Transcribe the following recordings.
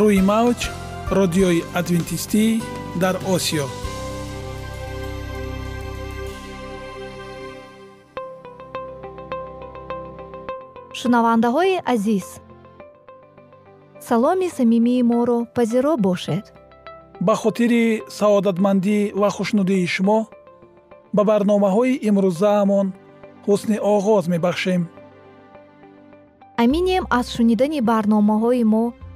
рӯи мавҷ родиои адвентистӣ дар осиё. Шунавандаҳои азиз саломи самимии моро пазиро бошед. Ба хотири саодатмандӣ ва хушнудии шумо ба барномаҳои имрӯзаамон ҳусни оғоз мебахшем. Аминем аз шунидани барномаҳои мо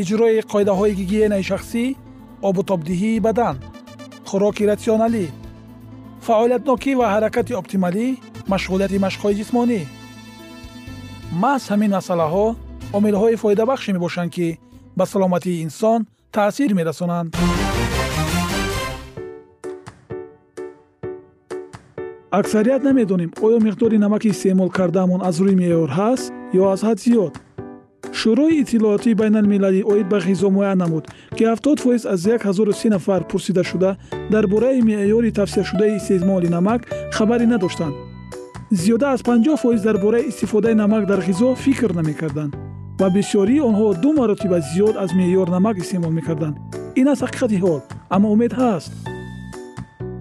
иҷрои қоидаҳои гигиенаи шахсӣ обутобдиҳии бадан хӯроки ратсионалӣ фаъолиятнокӣ ва ҳаракати оптималӣ машғулияти машқҳои ҷисмонӣ. Маҳз ҳамин масъалаҳо омилҳои фоидабахше мебошанд ки ба саломатии инсон таъсир мерасонанд. Аксарият намедонем оё миқдори намаки истеъмол кардаамон аз рӯи меъёр ҳаст ё аз ҳад зиёд шӯрои иттилоотии байналмилалӣ оид ба ғизо муайян намуд ки 70 фоиз аз 13 нафар пурсидашуда дар бораи меъёри тавсияшудаи истеъмоли намак хабаре надоштанд. Зиёда аз 50 фоиз дар бораи истифодаи намак дар ғизо фикр намекарданд ва бисёрии онҳо ду маротиба зиёд аз меъёр намак истеъмол мекарданд. Ин аст ҳақиқати ҳол аммо умед ҳаст.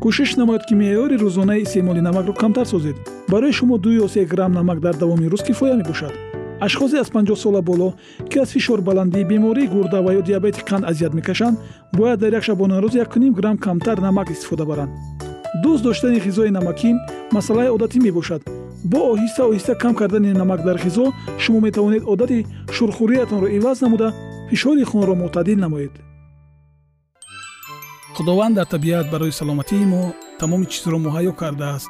Кӯшиш намоед ки меъёри рӯзонаи истеъмоли намакро камтар созед. Барои шумо ду ё се грамм намак дар давоми рӯз кифоя мебошад ашхосе аз 50 сола боло ки аз фишорбаландӣ бемории гурда ва ё диабети қанд азият мекашанд бояд дар як шабона рӯз 1 грамм камтар намак истифода баранд. Дӯст доштани ғизои намакин масъалаи одатӣ мебошад. Бо оҳиста оҳиста кам кардани намак дар ғизо шумо метавонед одати шурхӯриятонро иваз намуда фишори хунро мӯътадил намоед. Худованд дар табиат барои саломатии мо тамоми чизро муҳайё кардааст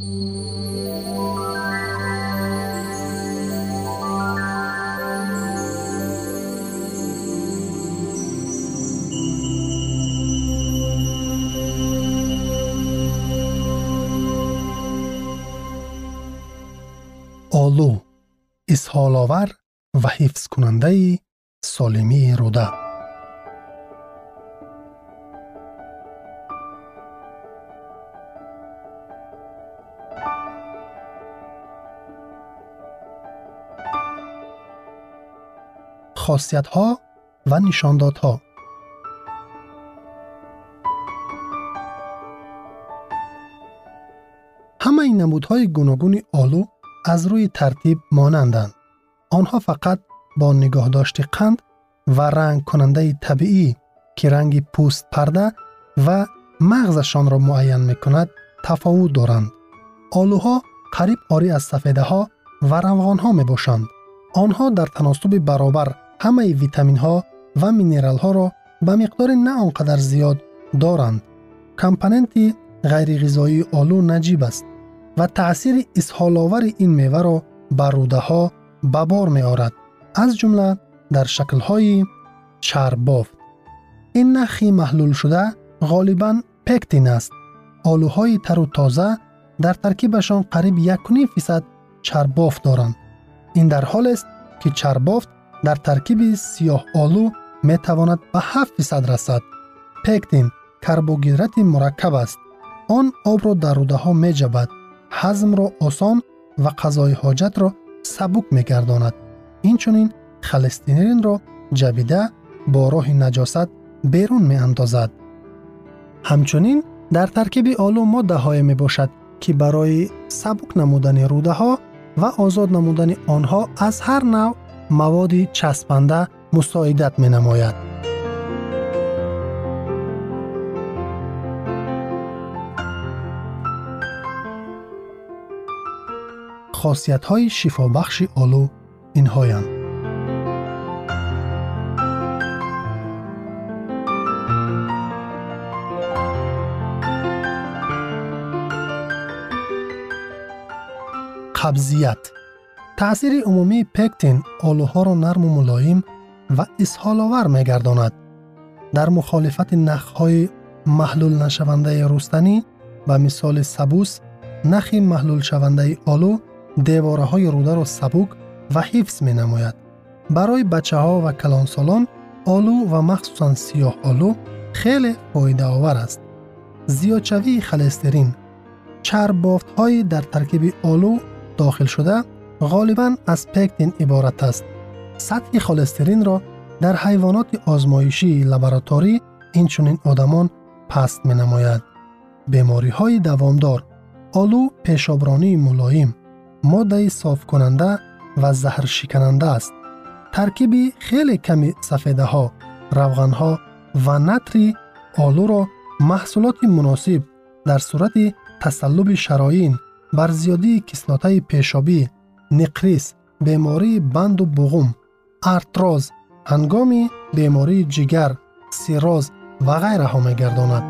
آلو اسهال آور و حفظ کننده سالمی روده خاصیت ها و نشانداد ها همه این نمودهای گوناگون آلو ҳифзкунандаи солимии рӯда хосиятҳо ва нишондодҳо ҳамаи намудҳои гуногуни олу аз рӯи тартиб монанданд онҳо фақат бо нигоҳдошти қанд ва рангкунандаи табиӣ ки ранги пӯст парда ва мағзашонро муайян мекунад тафовут доранд олуҳо қариб орӣ аз сафедаҳо ва равғонҳо мебошанд онҳо дар таносуби баробар ҳамаи витаминҳо ва минералҳоро ба миқдори на он қадар зиёд доранд компоненти ғайриғизоии олу наҷиб аст ва таъсири исҳоловари ин меваро ба рӯдаҳо ба бор меорад аз ҷумла дар шаклҳои чарбофт ин нахи маҳлулшуда ғолибан пектин аст. Олуҳои тару тоза дар таркибашон қариб 1 фисад чарбофт доранд. Ин дар ҳолест ки чарбофт дар таркиби сиёҳолу метавонад ба 7 фисад расад. Пектин карбогидрати мураккаб аст. Он обро дар рӯдаҳо меҷабад ҳазмро осон ва қазои ҳоҷатро сабук мегардонад. Инчунин холестеринро ҷабида бо роҳи наҷосат берун меандозад. Ҳамчунин дар таркиби олу моддаҳое мебошад ки барои сабук намудани рӯдаҳо ва озод намудани онҳо аз ҳар навъ маводи часпанда мусоидат менамояд хосиятҳои шифобахши олу инҳоянд қабзият таъсири умумии пектин олуҳоро нарму мулоим ва исҳоловар мегардонад дар мухолифати нахҳои маҳлулнашавандаи рустанӣ ба мисоли сабус нахи маҳлулшавандаи олу девораҳои рӯдаро сабук ва ҳифз менамояд барои бачаҳо ва калонсолон олу ва махсусан сиёҳолу хеле фоидаовар аст зиёдшавии холестерин чарббофтҳои дар таркиби олу дохилшуда ғолибан аз пектин иборат аст сатҳи холестеринро дар ҳайвоноти озмоишии лабораторӣ инчунин одамон паст менамояд бемориҳои давомдор олу пешобронии мулоим моддаи софкунанда ва заҳршикананда аст таркиби хеле ками сафедаҳо равғанҳо ва натри олуро маҳсулоти муносиб дар сурати тасаллуби шароин бар зиёдии кислотаи пешобӣниқрис бемории банду буғум артроз ҳангоми бемории ҷигар сироз ва ғайраҳо мегардонад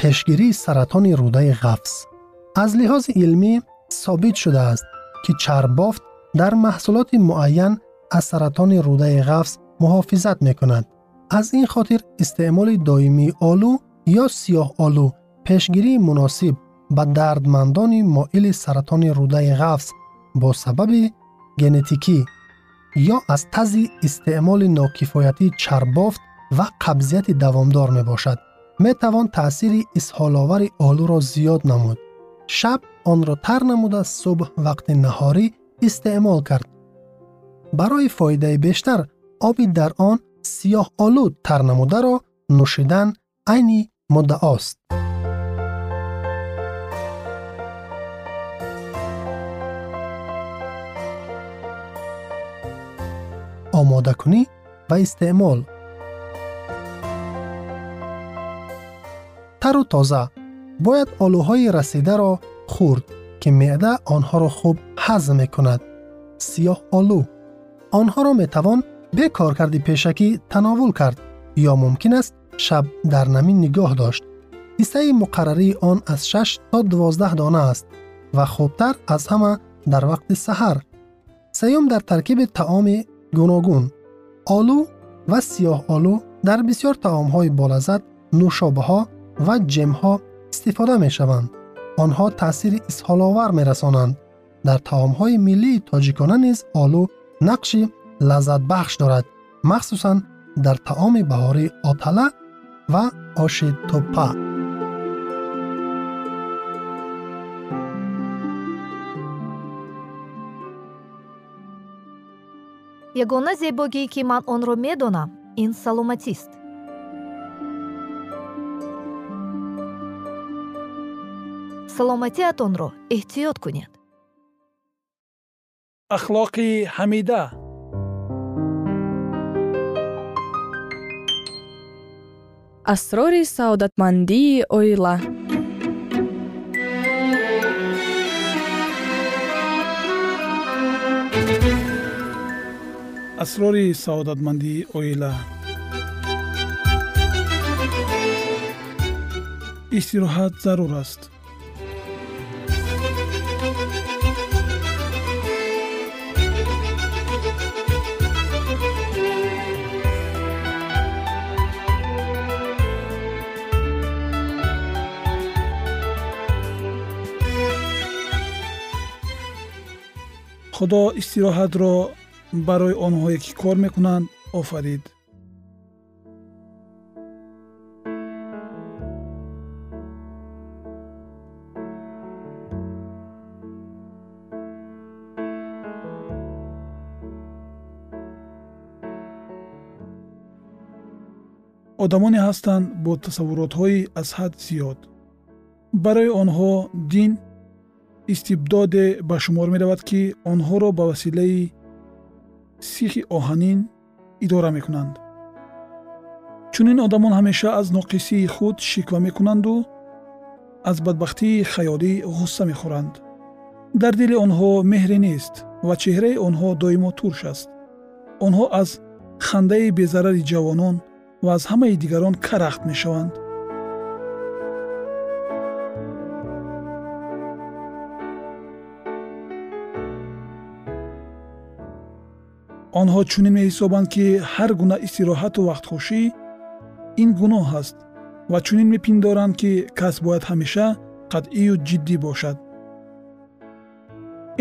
Пешгирии саратони рӯдаи ғафз аз лиҳози илмӣ собит шудааст ки чарббофт дар маҳсулоти муайян аз саратони рӯдаи ғафз муҳофизат мекунад аз ин хотир истеъмоли доимии олу ё сиёҳолу пешгирии муносиб ба дардмандони моили саратони рӯдаи ғафз бо сабаби генетикӣ ё аз тази истеъмоли нокифоятии чарббофт ва қабзияти давомдор мебошад метавон таъсири исҳоловари олуро зиёд намуд. Шаб онро тар намуда субҳ вақти наҳорӣ истеъмол кард. Барои фоидаи бештар оби дар он сиёҳолуд тар намударо нӯшидан айни муддаост омодакунӣ ва истеъмол тоза бояд олуҳои расидаро хӯрд ки меъда онҳоро хуб ҳазм мекунад сиёҳ олу онҳоро метавон бе коркарди пешакӣ тановул кард ё мумкин аст шаб дар намин нигоҳ дошт ҳиссаи муқаррарии он аз 6 то 12 дона аст ва хубтар аз ҳама дар вақти саҳар сеюм дар таркиби таоми гуногун олу ва сиёҳолу дар бисёр таомҳои болаззат нӯшобаҳо ва ҷемҳо истифода мешаванд онҳо таъсири исҳоловар мерасонанд дар таомҳои миллии тоҷикона низ олу нақши лаззатбахш дорад махсусан дар таоми баҳории отала ва оши тӯппа ягона зебогие ки ман онро медонам ин саломатист саломатиатонро эҳтиёт кунед. Ахлоқи ҳамида. Асрори саодатмандии оила. Асрори саодатмандии оила. Истироҳат зарур аст худо истироҳатро барои онҳое ки кор мекунанд офарид. Одамоне ҳастанд бо тасаввуротҳои аз ҳад зиёд. Барои онҳо дин истибдоде ба шумор меравад ки онҳоро ба василаи сихи оҳанин идора мекунанд. Чунин одамон ҳамеша аз ноқисии худ шиква мекунанду аз бадбахтии хаёлӣ ғусса мехӯранд. Дар дили онҳо меҳре нест ва чеҳраи онҳо доимо турш аст. Онҳо аз хандаи безарари ҷавонон ва аз ҳамаи дигарон карахт мешаванд онҳо чунин меҳисобанд ки ҳар гуна истироҳату вақтхушӣ ин гуноҳ аст ва чунин мепиндоранд ки кас бояд ҳамеша қатъию ҷиддӣ бошад.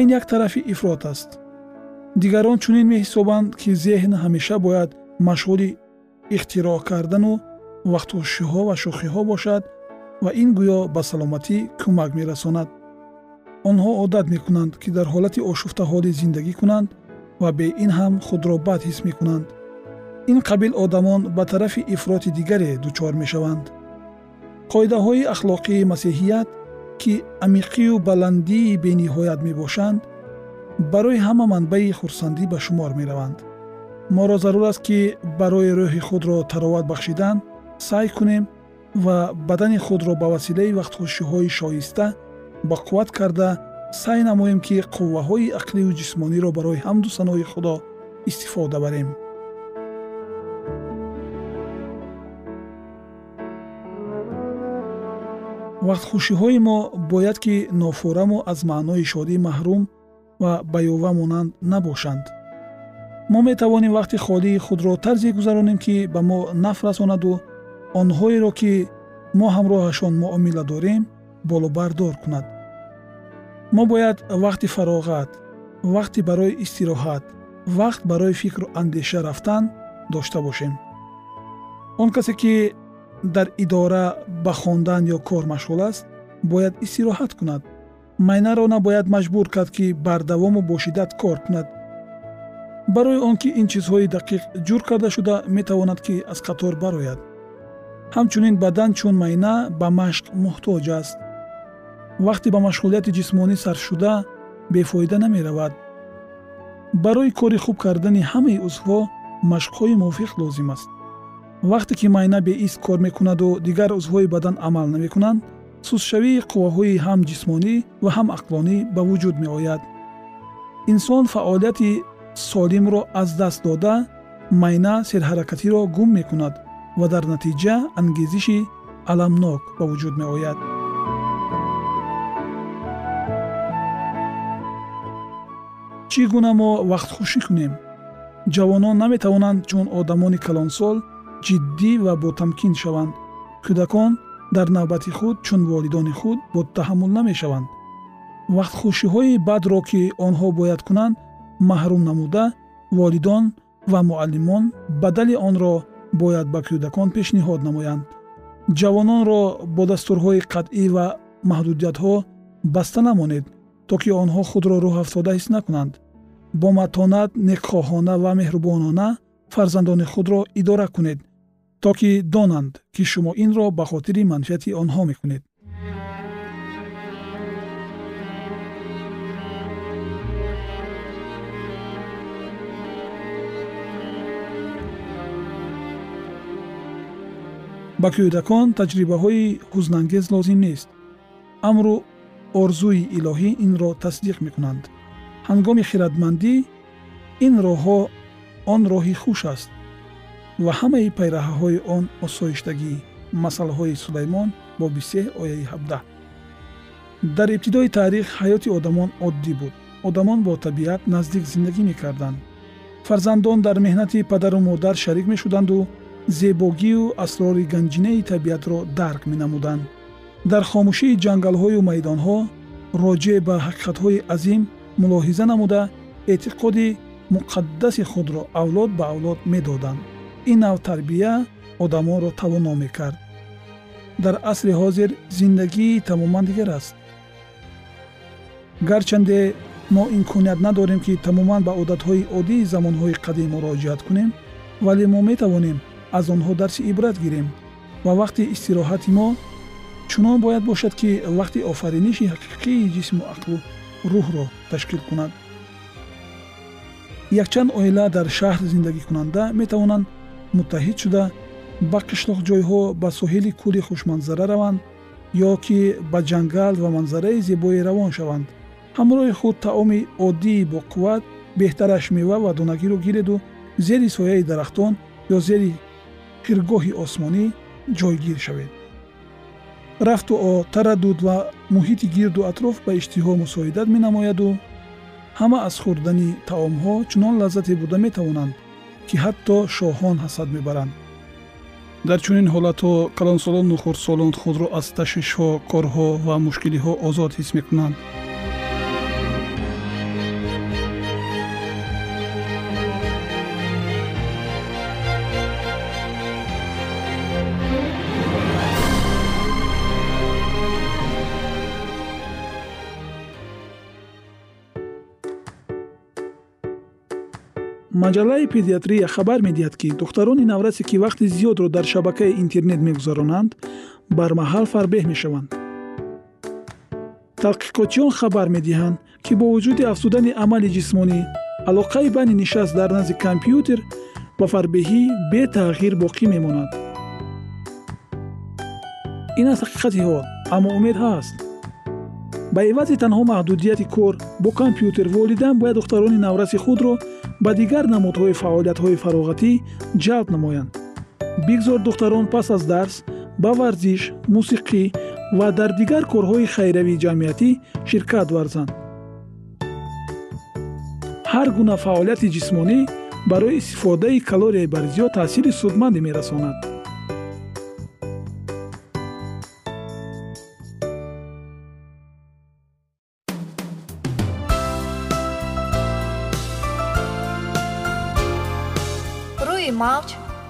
Ин як тарафи ифрот аст. Дигарон чунин меҳисобанд ки зеҳн ҳамеша бояд машғули ихтироъ кардану вақтхушиҳо ва шӯхиҳо бошад ва ин гӯё ба саломатӣ кӯмак мерасонад. Онҳо одат мекунанд ки дар ҳолати ошуфта ҳолӣ зиндагӣ кунанд ва бе ин ҳам худро бад ҳис мекунанд. Ин қабил одамон ба тарафи ифроти дигаре дучор мешаванд. Қоидаҳои ахлоқии масеҳият ки амиқию баландии бениҳоят мебошанд барои ҳама манбаи хурсандӣ ба шумор мераванд. Моро зарур аст ки барои рӯҳи худро тароват бахшидан саъй кунем ва бадани худро ба василаи вақтхушиҳои шоиста ба қувват карда саъй намоем ки қувваҳои ақливу ҷисмониро барои ҳамду санои худо истифода барем. Вақтхушиҳои мо бояд ки нофураму аз маънои шодӣ маҳрум ва баёва монанд набошанд. Мо метавонем вақти холии худро тарзе гузаронем ки ба мо наф расонаду онҳоеро ки мо ҳамроҳашон муомила дорем болобардор кунад мо бояд вақти фароғат вақти барои истироҳат вақт барои фикру андеша рафтан дошта бошем. Он касе ки дар идора ба хондан ё кор машғул аст бояд истироҳат кунад. Майнаро набояд маҷбур кард ки бардавому бошиддат кор кунад. Барои он ки ин чизҳои дақиқ ҷур карда шуда метавонад ки аз қатор барояд. Ҳамчунин бадан чун майна ба машқ муҳтоҷ аст вақте ба машғулияти ҷисмонӣ сарфшуда бефоида намеравад. Барои кори хуб кардани ҳамаи узвҳо машқҳои мувофиқ лозим аст. Вақте ки майна беист кор мекунаду дигар узвҳои бадан амал намекунанд сустшавии қувваҳои ҳам ҷисмонӣ ва ҳам ақлонӣ ба вуҷуд меояд. Инсон фаъолияти солимро аз даст дода майна серҳаракатиро гум мекунад ва дар натиҷа ангезиши аламнок ба вуҷуд меояд чӣ гуна мо вақтхушӣ кунем? Ҷавонон наметавонанд чун одамони калонсол ҷиддӣ ва ботамкин шаванд. Кӯдакон дар навбати худ чун волидони худ боттаҳаммул намешаванд. Вақтхушиҳои бадро ки онҳо бояд кунанд маҳрум намуда волидон ва муаллимон бадали онро бояд ба кӯдакон пешниҳод намоянд. Ҷавононро бо дастурҳои қатъӣ ва маҳдудиятҳо баста намонед то ки онҳо худро рӯҳафтода ҳис накунанд. Бо матонат некхоҳона ва меҳрубонона фарзандони худро идора кунед то ки донанд ки шумо инро ба хотири манфиати онҳо мекунед. Ба кӯдакон таҷрибаҳои ҳузнангез лозим нест. Амру орзуи илоҳӣ инро тасдиқ мекунанд. Ҳангоми хиратмандӣ ин роҳҳо он роҳи хуш аст ва ҳамаи пайраҳаҳои он осоиштагӣ масъалаҳои сулаймон боби се ояи ҳабдаҳ. Дар ибтидои таърих ҳаёти одамон оддӣ буд. Одамон бо табиат наздик зиндагӣ мекарданд. Фарзандон дар меҳнати падару модар шарик мешуданду зебогию асрори ганҷинаи табиатро дарк менамуданд дар хомӯшии ҷангалҳою майдонҳо роҷеъ ба ҳақиқатҳои азим мулоҳиза намуда эътиқоди муқаддаси худро авлод ба авлод медоданд. ин нав тарбия одамонро тавоно мекард. дар асри ҳозир зиндагӣ тамоман дигар аст. гарчанде мо имконият надорем ки тамоман ба одатҳои оддии замонҳои қадим муроҷиат кунем вале мо метавонем аз онҳо дарси ибрат гирем ва вақти истироҳати мо чунон бояд бошад ки вақти офариниши ҳақиқии ҷисму ақлу рӯҳро ташкил кунад. Якчанд оила дар шаҳр зиндагикунанда метавонанд муттаҳид шуда ба қишлоқҷойҳо ба соҳили кӯли хушманзара раванд ё ки ба ҷангал ва манзараи зебоӣ равон шаванд. Ҳамроҳи худ таоми оддии боқувват беҳтараш мева ва донагиро гиреду зери сояи дарахтон ё зери хиргоҳи осмонӣ ҷойгир шавед рафту о тараддуд ва муҳити гирду атроф ба иштиҳо мусоидат менамояду. Ҳама аз хӯрдани таомҳо чунон лаззате буда метавонанд ки ҳатто шоҳон ҳасад мебаранд. Дар чунин ҳолатҳо калонсолону хурдсолон худро аз ташвишҳо корҳо ва мушкилиҳо озод ҳис мекунанд маҷаллаи педиатрия хабар медиҳад ки духтарони наврасе ки вақти зиёдро дар шабакаи интернет мегузаронанд бармаҳал фарбеҳ мешаванд. Тадқиқотчиён хабар медиҳанд ки бо вуҷуди афзудани амали ҷисмонӣ алоқаи байни нишаст дар назди компютер ба фарбеҳӣ бетағйир боқӣ мемонад. Ин аст ҳақиқати ҳол аммо умед ҳаст ба эвази танҳо маҳдудияти кор бо компютер волидайн бояд духтарони навраси худро ба дигар намудҳои фаъолиятҳои фароғатӣ ҷалб намоянд. Бигзор духтарон пас аз дарс ба варзиш мусиқӣ ва дар дигар корҳои хайравии ҷамъиятӣ ширкат варзанд. Ҳар гуна фаъолияти ҷисмонӣ барои истифодаи калорияи барзиё таъсири судманде мерасонад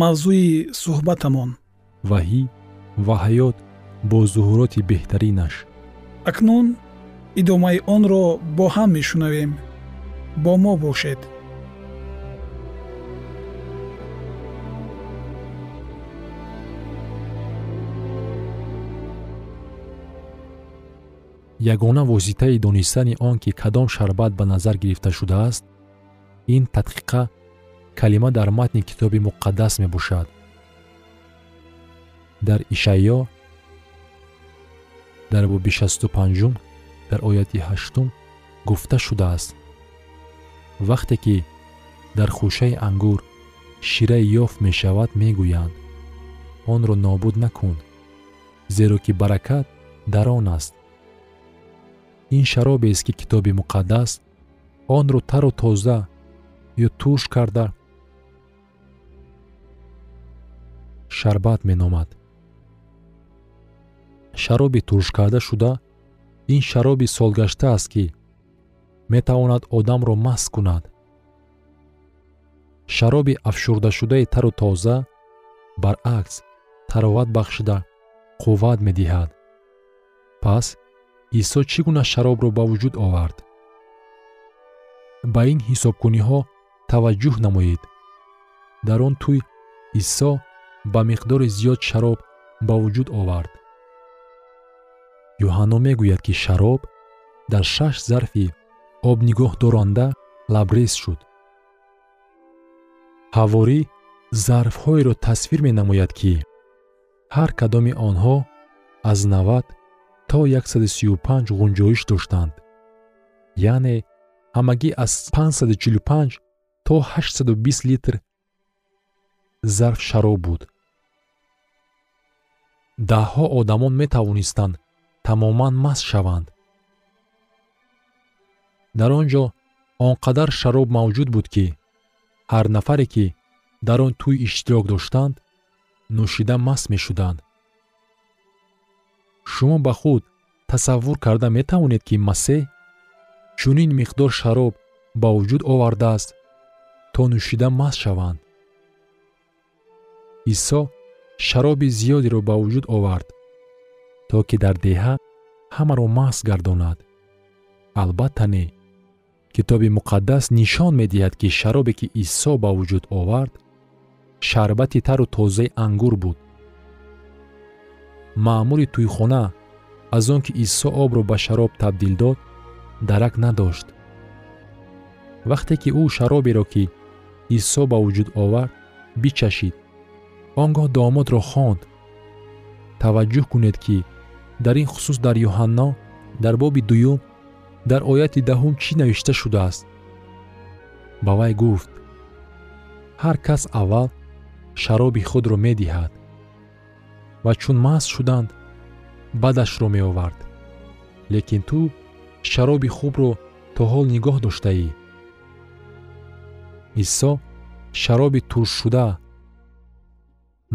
мавзӯи суҳбатамон. Ваҳӣ ва ҳаёт бо зуҳуроти беҳтаринаш. Акнун идомаи онро бо ҳам мешунавем. Бо мо бошед. Ягона воситаи донистани он ки кадом шарбат ба назар гирифта шудааст ин тадқиқа калима дар матни китоби муқаддас мебошад дар ишаъё дар боби шасту панҷум дар ояти ҳаштум гуфта шудааст вақте ки дар хушаи ангур шираи ёфт мешавад мегӯянд онро нобуд накун зеро ки баракат дар он аст ин шаробест ки китоби муқаддас онро тару тоза ё турш карда шарбат меномад. Шароби турш карда шуда ин шароби солгаштааст ки метавонад одамро маст кунад. Шароби афшурдашудаи тару тоза баръакс тароват бахшида қувват медиҳад. Пас исо чӣ гуна шаробро ба вуҷуд овард? Ба ин ҳисобкуниҳо таваҷҷӯҳ намоед. Дар он тӯй исо ба миқдори зиёд шароб ба вуҷуд овард. Юҳанно мегӯяд ки шароб дар шаш зарфи обнигоҳдоранда лабрез шуд. Ҳаворӣ зарфҳоеро тасвир менамояд ки ҳар кадоми онҳо аз 90 то 135 ғунҷоиш доштанд. Яъне ҳамагӣ аз 545 то 820 литр зарф шароб буд даҳҳо одамон метавонистанд тамоман маст шаванд. Дар он ҷо он қадар шароб мавҷуд буд ки ҳар нафаре ки дар он тӯй иштирок доштанд нӯшида маст мешуданд. Шумо ба худ тасаввур карда метавонед ки масеҳ чунин миқдор шароб ба вуҷуд овардааст то нӯшида маст шаванд. Исо шароби зиёдеро ба вуҷуд овард то ки дар деҳа ҳамаро маст гардонад. Албатта не. Китоби муқаддас нишон медиҳад ки шаробе ки исо ба вуҷуд овард шарбати тару тозаи ангур буд. Маъмури тӯйхона аз он ки исо обро ба шароб табдил дод дарак надошт. Вақте ки ӯ шароберо ки исо ба вуҷуд овард бичашид он гоҳ домодро хонд. Таваҷҷӯҳ кунед ки дар ин хусус дар юҳанно дар боби дуюм дар ояти даҳум чӣ навишта шудааст? Ба вай гуфт ҳар кас аввал шароби худро медиҳад ва чун маст шуданд бадашро меовард. Лекин ту шароби хубро то ҳол нигоҳ доштаӣ. Исо шароби туршшуда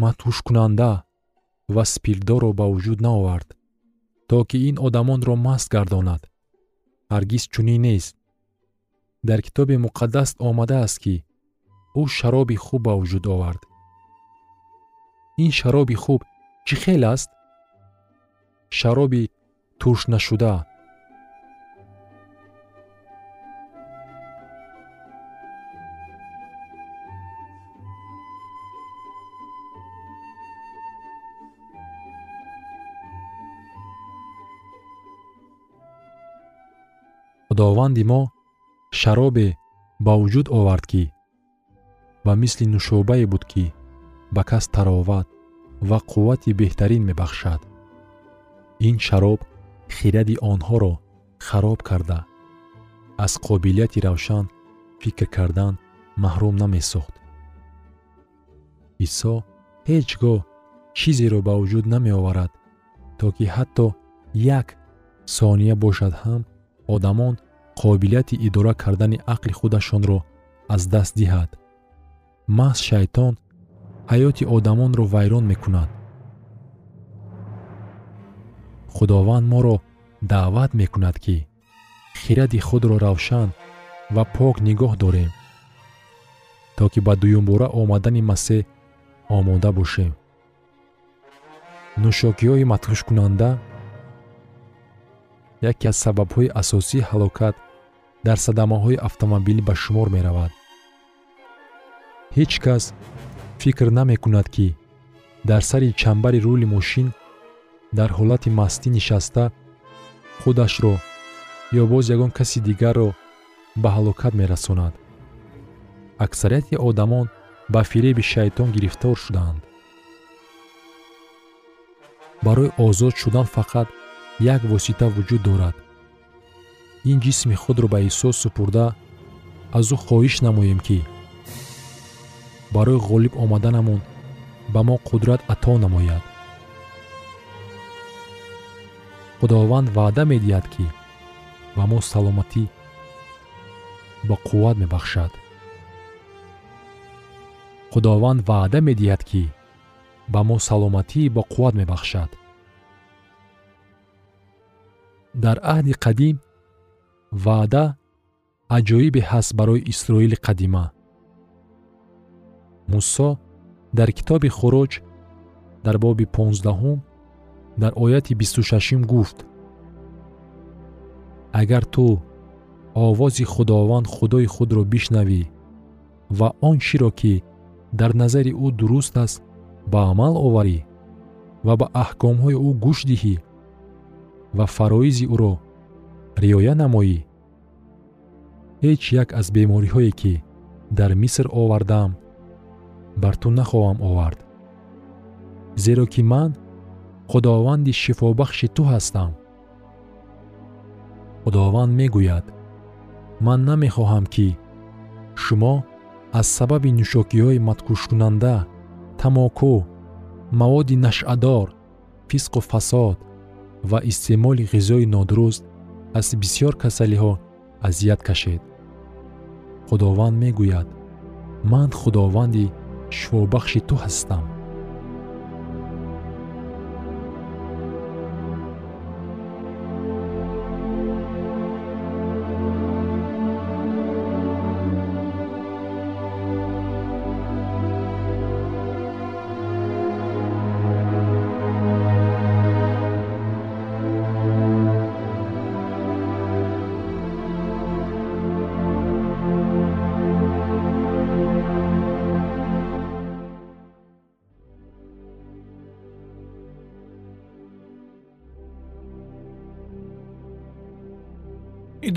матӯшкунанда ва спиртдорро ба вуҷуд наовард то ки ин одамонро маст гардонад. Ҳаргиз чунин нест. Дар китоби муқаддас омадааст ки ӯ шароби хуб ба вуҷуд овард. Ин шароби хуб чӣ хел аст? Шароби туршнашуда худованди мо шаробе ба вуҷуд овард ки ба мисли нушобае буд ки ба кас тароват ва қуввати беҳтарин мебахшад. Ин шароб хиради онҳоро хароб карда. Аз қобилияти равшан фикр кардан маҳрум намесохт. Исо ҳеҷ гоҳ чизеро ба вуҷуд намеоварад то ки ҳатто як сония бошад ҳам одамон қобилияти идора кардани ақли худашонро аз даст диҳад. Маҳз шайтон ҳаёти одамонро вайрон мекунад. Худованд моро даъват мекунад ки хиради худро равшан ва пок нигоҳ дорем то ки ба дуюмбора омадани масеҳ омода бошем. Нӯшокиҳои матӯшкунанда яке аз сабабҳои асосии ҳалокат дар садамаҳои автомобилӣ ба шумор меравад. Ҳеҷ кас фикр намекунад ки дар сари чамбари рӯли мошин дар ҳолати мастӣ нишаста худашро ё боз ягон каси дигарро ба ҳалокат мерасонад. Аксарияти одамон ба фиреби шайтон гирифтор шудаанд. Барои озод шудан фақат як восита вуҷуд дорад ин ҷисми худро ба исо супурда аз ӯ хоҳиш намоем ки барои ғолиб омаданамон ба мо қудрат ато намояд. Худованд ваъда медиҳад ки ба мо саломатӣ ба қувват мебахшад. Худованд ваъда медиҳад ки ба мо саломатӣ бо қувват мебахшад. Дар аҳди қадим ваъда аҷоибе ҳаст барои исроили қадима. Мусо дар китоби хуруҷ дар боби понздаҳум дар ояти бисту шашум гуфт агар ту овози худованд худои худро бишнавӣ ва он чиро ки дар назари ӯ дуруст аст ба амал оварӣ ва ба аҳкомҳои ӯ гӯш диҳӣ ва фароизи ӯро риоя намоӣ. Ҳеҷ як аз бемориҳое ки дар миср овардаам бар ту нахоҳам овард. Зеро ки ман худованди шифобахши ту ҳастам. Худованд мегӯяд ман намехоҳам ки шумо аз сабаби нӯшокиҳои маткушкунанда тамоку маводи нашъадор фисқу фасод ва истеъмоли ғизои нодуруст аз бисьёр касалиҳо азият кашед. Худованд мегӯяд ман худованди шифобахши ту ҳастам